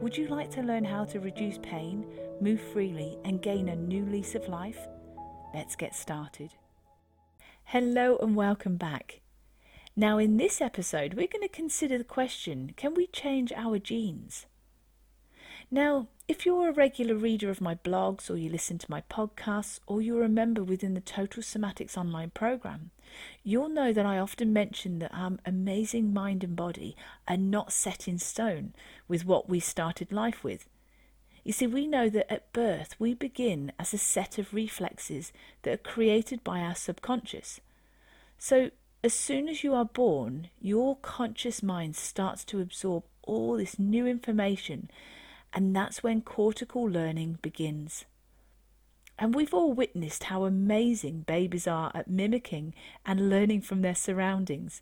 Would you like to learn how to reduce pain, move freely, and gain a new lease of life? Let's get started. Hello and welcome back. Now, in this episode, we're going to consider the question can we change our genes? Now, if you're a regular reader of my blogs, or you listen to my podcasts, or you're a member within the Total Somatics online program, you'll know that I often mention that our amazing mind and body are not set in stone with what we started life with. You see, we know that at birth we begin as a set of reflexes that are created by our subconscious. So, as soon as you are born, your conscious mind starts to absorb all this new information and that's when cortical learning begins. And we've all witnessed how amazing babies are at mimicking and learning from their surroundings.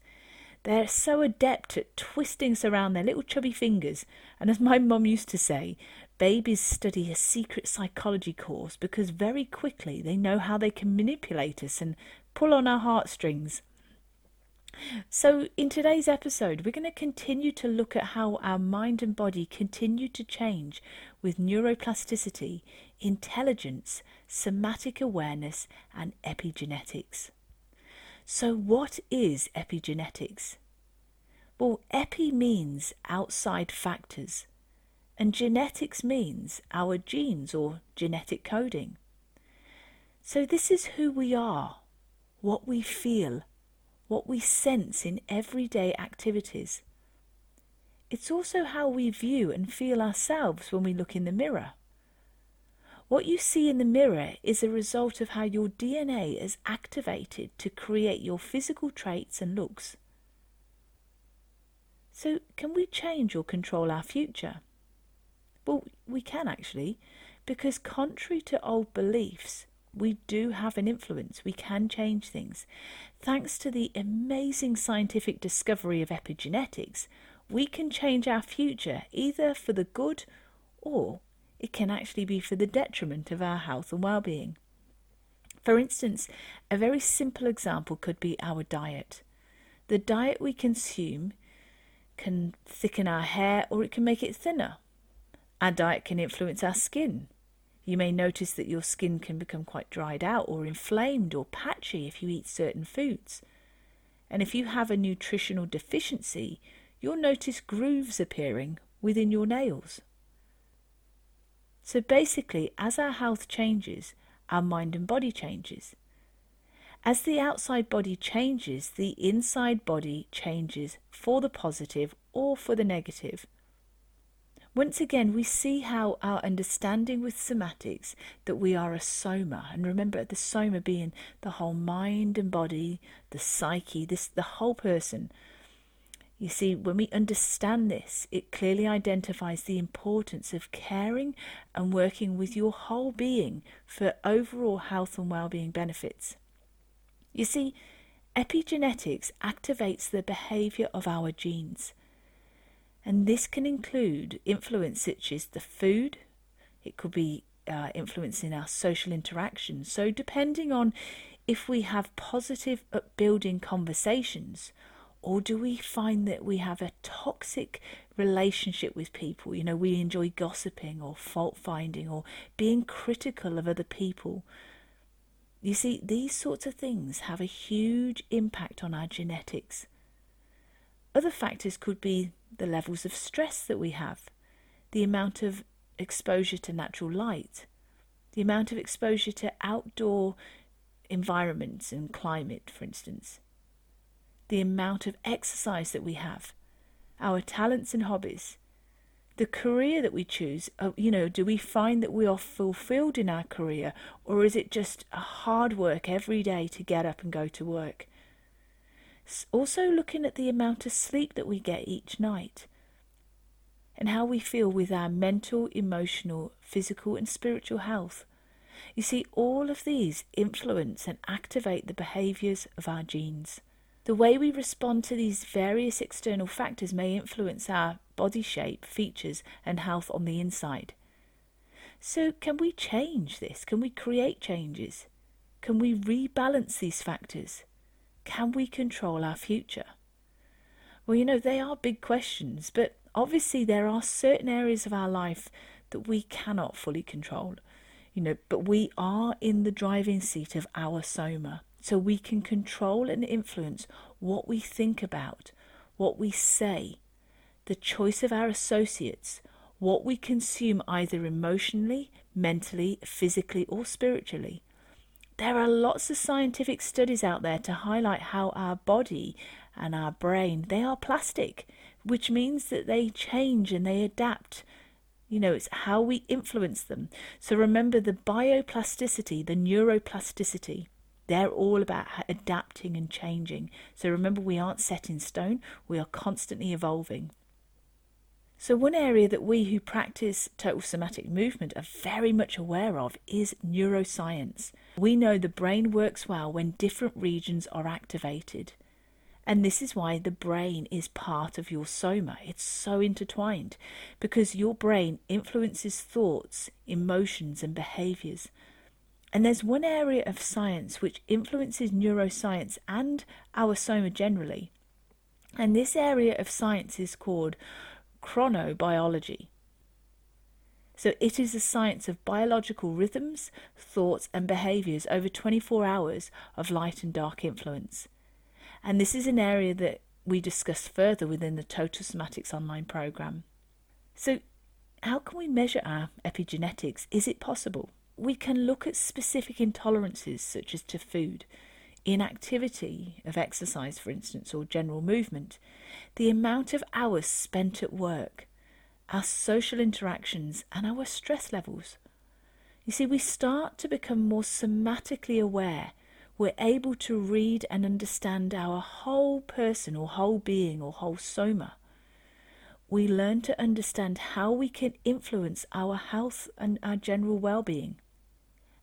They're so adept at twisting around their little chubby fingers, and as my mum used to say, babies study a secret psychology course because very quickly they know how they can manipulate us and pull on our heartstrings. So, in today's episode, we're going to continue to look at how our mind and body continue to change with neuroplasticity, intelligence, somatic awareness, and epigenetics. So, what is epigenetics? Well, epi means outside factors, and genetics means our genes or genetic coding. So, this is who we are, what we feel, what we sense in everyday activities. It's also how we view and feel ourselves when we look in the mirror. What you see in the mirror is a result of how your DNA is activated to create your physical traits and looks. So, can we change or control our future? Well, we can actually, because contrary to old beliefs, we do have an influence. We can change things. Thanks to the amazing scientific discovery of epigenetics, we can change our future either for the good or it can actually be for the detriment of our health and well being. For instance, a very simple example could be our diet. The diet we consume can thicken our hair or it can make it thinner. Our diet can influence our skin. You may notice that your skin can become quite dried out or inflamed or patchy if you eat certain foods. And if you have a nutritional deficiency, you'll notice grooves appearing within your nails. So basically, as our health changes, our mind and body changes. As the outside body changes, the inside body changes for the positive or for the negative. Once again, we see how our understanding with somatics that we are a soma, and remember the soma being the whole mind and body, the psyche, this the whole person. You see, when we understand this, it clearly identifies the importance of caring and working with your whole being for overall health and well-being benefits. You see, epigenetics activates the behavior of our genes and this can include influence such as the food, it could be uh, influencing our social interactions. So, depending on if we have positive, upbuilding conversations, or do we find that we have a toxic relationship with people? You know, we enjoy gossiping or fault finding or being critical of other people. You see, these sorts of things have a huge impact on our genetics. Other factors could be the levels of stress that we have, the amount of exposure to natural light, the amount of exposure to outdoor environments and climate, for instance, the amount of exercise that we have, our talents and hobbies, the career that we choose. Uh, you know, do we find that we are fulfilled in our career, or is it just hard work every day to get up and go to work? Also, looking at the amount of sleep that we get each night. And how we feel with our mental, emotional, physical, and spiritual health. You see, all of these influence and activate the behaviours of our genes. The way we respond to these various external factors may influence our body shape, features, and health on the inside. So, can we change this? Can we create changes? Can we rebalance these factors? Can we control our future? Well, you know, they are big questions, but obviously there are certain areas of our life that we cannot fully control. You know, but we are in the driving seat of our soma. So we can control and influence what we think about, what we say, the choice of our associates, what we consume either emotionally, mentally, physically, or spiritually. There are lots of scientific studies out there to highlight how our body and our brain they are plastic, which means that they change and they adapt you know, it's how we influence them. So remember the bioplasticity, the neuroplasticity. They're all about adapting and changing. So remember, we aren't set in stone, we are constantly evolving. So, one area that we who practice total somatic movement are very much aware of is neuroscience. We know the brain works well when different regions are activated. And this is why the brain is part of your soma. It's so intertwined because your brain influences thoughts, emotions, and behaviors. And there's one area of science which influences neuroscience and our soma generally. And this area of science is called chronobiology. So it is the science of biological rhythms, thoughts, and behaviors over 24 hours of light and dark influence. And this is an area that we discuss further within the Total Somatics online program. So, how can we measure our epigenetics? Is it possible? we can look at specific intolerances, such as to food, inactivity of exercise, for instance, or general movement, the amount of hours spent at work, our social interactions, and our stress levels. You see, we start to become more somatically aware. We're able to read and understand our whole person or whole being or whole soma. We learn to understand how we can influence our health and our general well being.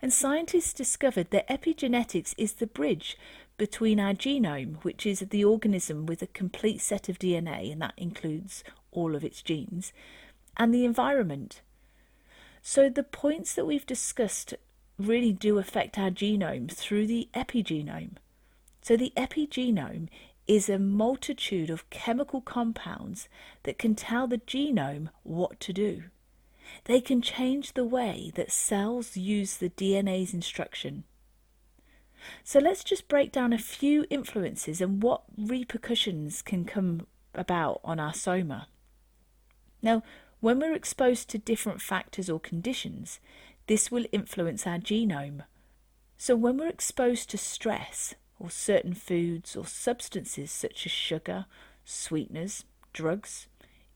And scientists discovered that epigenetics is the bridge between our genome, which is the organism with a complete set of DNA, and that includes all of its genes, and the environment. So the points that we've discussed really do affect our genome through the epigenome. So the epigenome is a multitude of chemical compounds that can tell the genome what to do. They can change the way that cells use the DNA's instruction. So let's just break down a few influences and what repercussions can come about on our soma. Now, when we're exposed to different factors or conditions, this will influence our genome. So, when we're exposed to stress, or certain foods or substances such as sugar, sweeteners, drugs,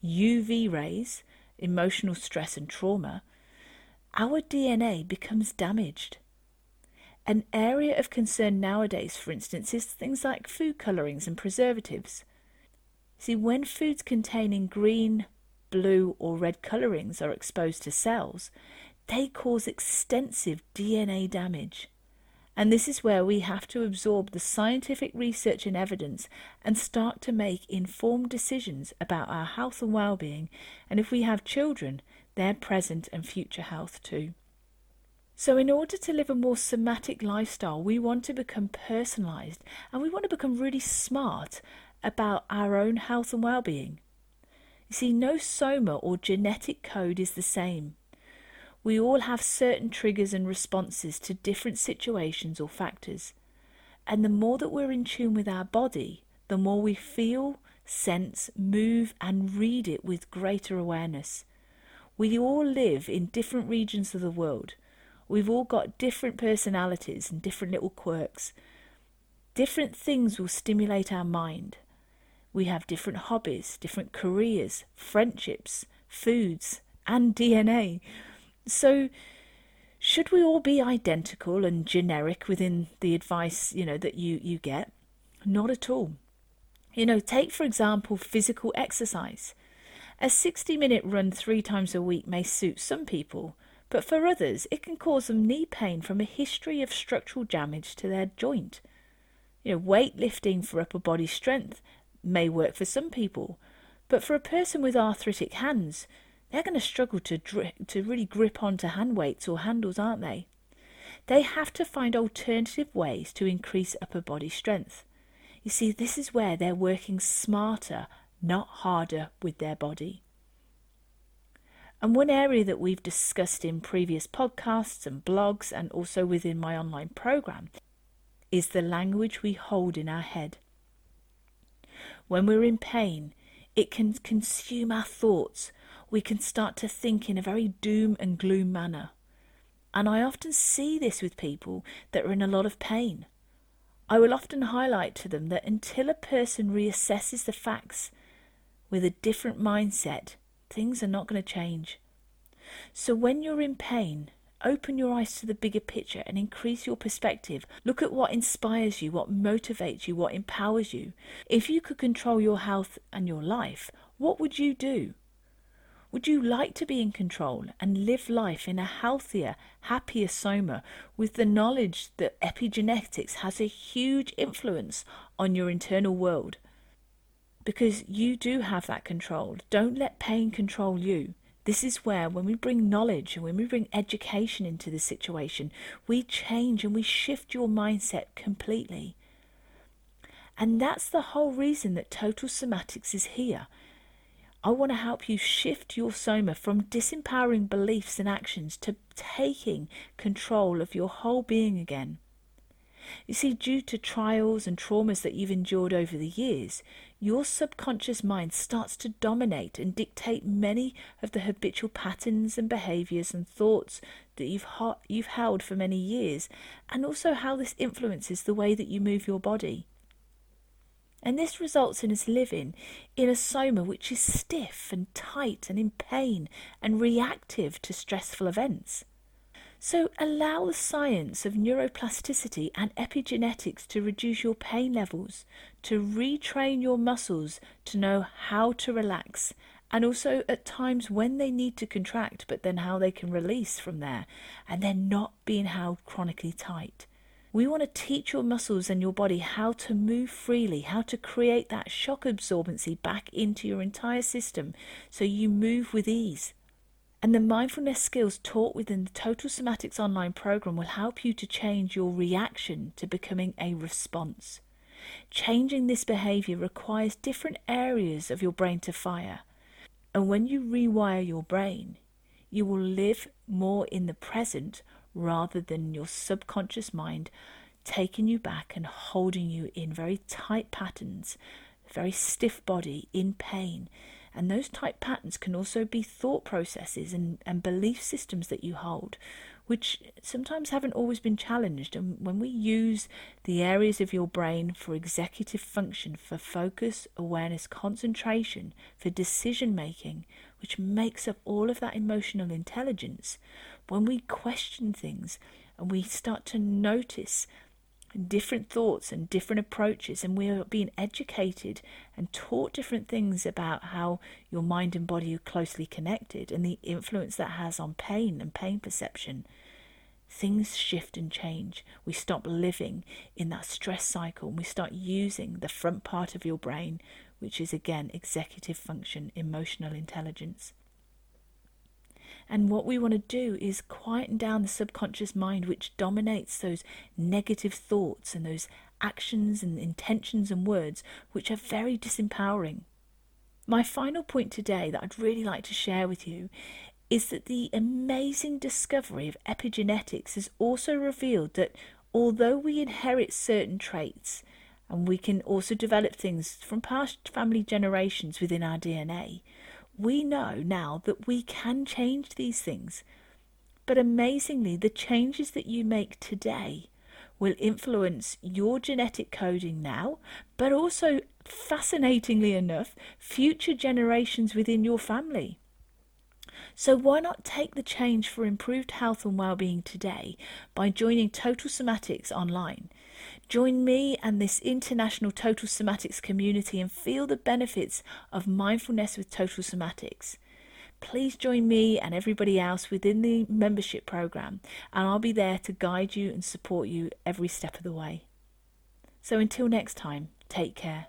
UV rays, emotional stress and trauma, our DNA becomes damaged. An area of concern nowadays, for instance, is things like food colourings and preservatives. See, when foods containing green, blue, or red colourings are exposed to cells, they cause extensive DNA damage. And this is where we have to absorb the scientific research and evidence and start to make informed decisions about our health and well-being, and if we have children, their present and future health too. So, in order to live a more somatic lifestyle, we want to become personalized and we want to become really smart about our own health and well being. You see, no soma or genetic code is the same. We all have certain triggers and responses to different situations or factors. And the more that we're in tune with our body, the more we feel, sense, move, and read it with greater awareness. We all live in different regions of the world. We've all got different personalities and different little quirks. Different things will stimulate our mind. We have different hobbies, different careers, friendships, foods, and DNA. So, should we all be identical and generic within the advice, you know, that you, you get? Not at all. You know, take for example physical exercise. A 60 minute run three times a week may suit some people, but for others it can cause them knee pain from a history of structural damage to their joint. You know, weightlifting for upper body strength may work for some people, but for a person with arthritic hands, they're going to struggle to dri- to really grip onto hand weights or handles, aren't they? They have to find alternative ways to increase upper body strength. You see, this is where they're working smarter, not harder with their body. And one area that we've discussed in previous podcasts and blogs and also within my online program is the language we hold in our head. When we're in pain, it can consume our thoughts. We can start to think in a very doom and gloom manner. And I often see this with people that are in a lot of pain. I will often highlight to them that until a person reassesses the facts with a different mindset, things are not going to change. So when you're in pain, open your eyes to the bigger picture and increase your perspective. Look at what inspires you, what motivates you, what empowers you. If you could control your health and your life, what would you do? Would you like to be in control and live life in a healthier, happier soma with the knowledge that epigenetics has a huge influence on your internal world? Because you do have that control. Don't let pain control you. This is where, when we bring knowledge and when we bring education into the situation, we change and we shift your mindset completely. And that's the whole reason that Total Somatics is here. I want to help you shift your soma from disempowering beliefs and actions to taking control of your whole being again. You see, due to trials and traumas that you've endured over the years, your subconscious mind starts to dominate and dictate many of the habitual patterns and behaviors and thoughts that you've you've held for many years and also how this influences the way that you move your body and this results in us living in a soma which is stiff and tight and in pain and reactive to stressful events so allow the science of neuroplasticity and epigenetics to reduce your pain levels, to retrain your muscles to know how to relax, and also at times when they need to contract, but then how they can release from there, and then not being held chronically tight. We want to teach your muscles and your body how to move freely, how to create that shock absorbency back into your entire system so you move with ease. And the mindfulness skills taught within the Total Somatics online program will help you to change your reaction to becoming a response. Changing this behavior requires different areas of your brain to fire. And when you rewire your brain, you will live more in the present rather than your subconscious mind taking you back and holding you in very tight patterns, very stiff body, in pain and those tight patterns can also be thought processes and, and belief systems that you hold, which sometimes haven't always been challenged. And when we use the areas of your brain for executive function, for focus, awareness, concentration, for decision making, which makes up all of that emotional intelligence, when we question things and we start to notice different thoughts and different approaches, and we are being educated and taught different things about how your mind and body are closely connected and the influence that has on pain and pain perception. Things shift and change. We stop living in that stress cycle and we start using the front part of your brain, which is again executive function, emotional intelligence. And what we want to do is quieten down the subconscious mind, which dominates those negative thoughts and those actions and intentions and words, which are very disempowering. My final point today that I'd really like to share with you is that the amazing discovery of epigenetics has also revealed that although we inherit certain traits, and we can also develop things from past family generations within our DNA, we know now that we can change these things. But amazingly, the changes that you make today will influence your genetic coding now, but also, fascinatingly enough, future generations within your family. So why not take the change for improved health and well-being today by joining Total Somatics online? Join me and this international Total Somatics community and feel the benefits of mindfulness with Total Somatics. Please join me and everybody else within the membership program, and I'll be there to guide you and support you every step of the way. So until next time, take care.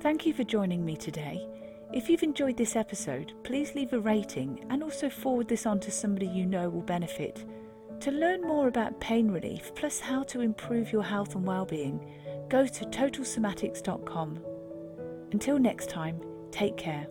Thank you for joining me today. If you've enjoyed this episode, please leave a rating and also forward this on to somebody you know will benefit. To learn more about pain relief plus how to improve your health and well-being, go to totalsomatics.com. Until next time, take care.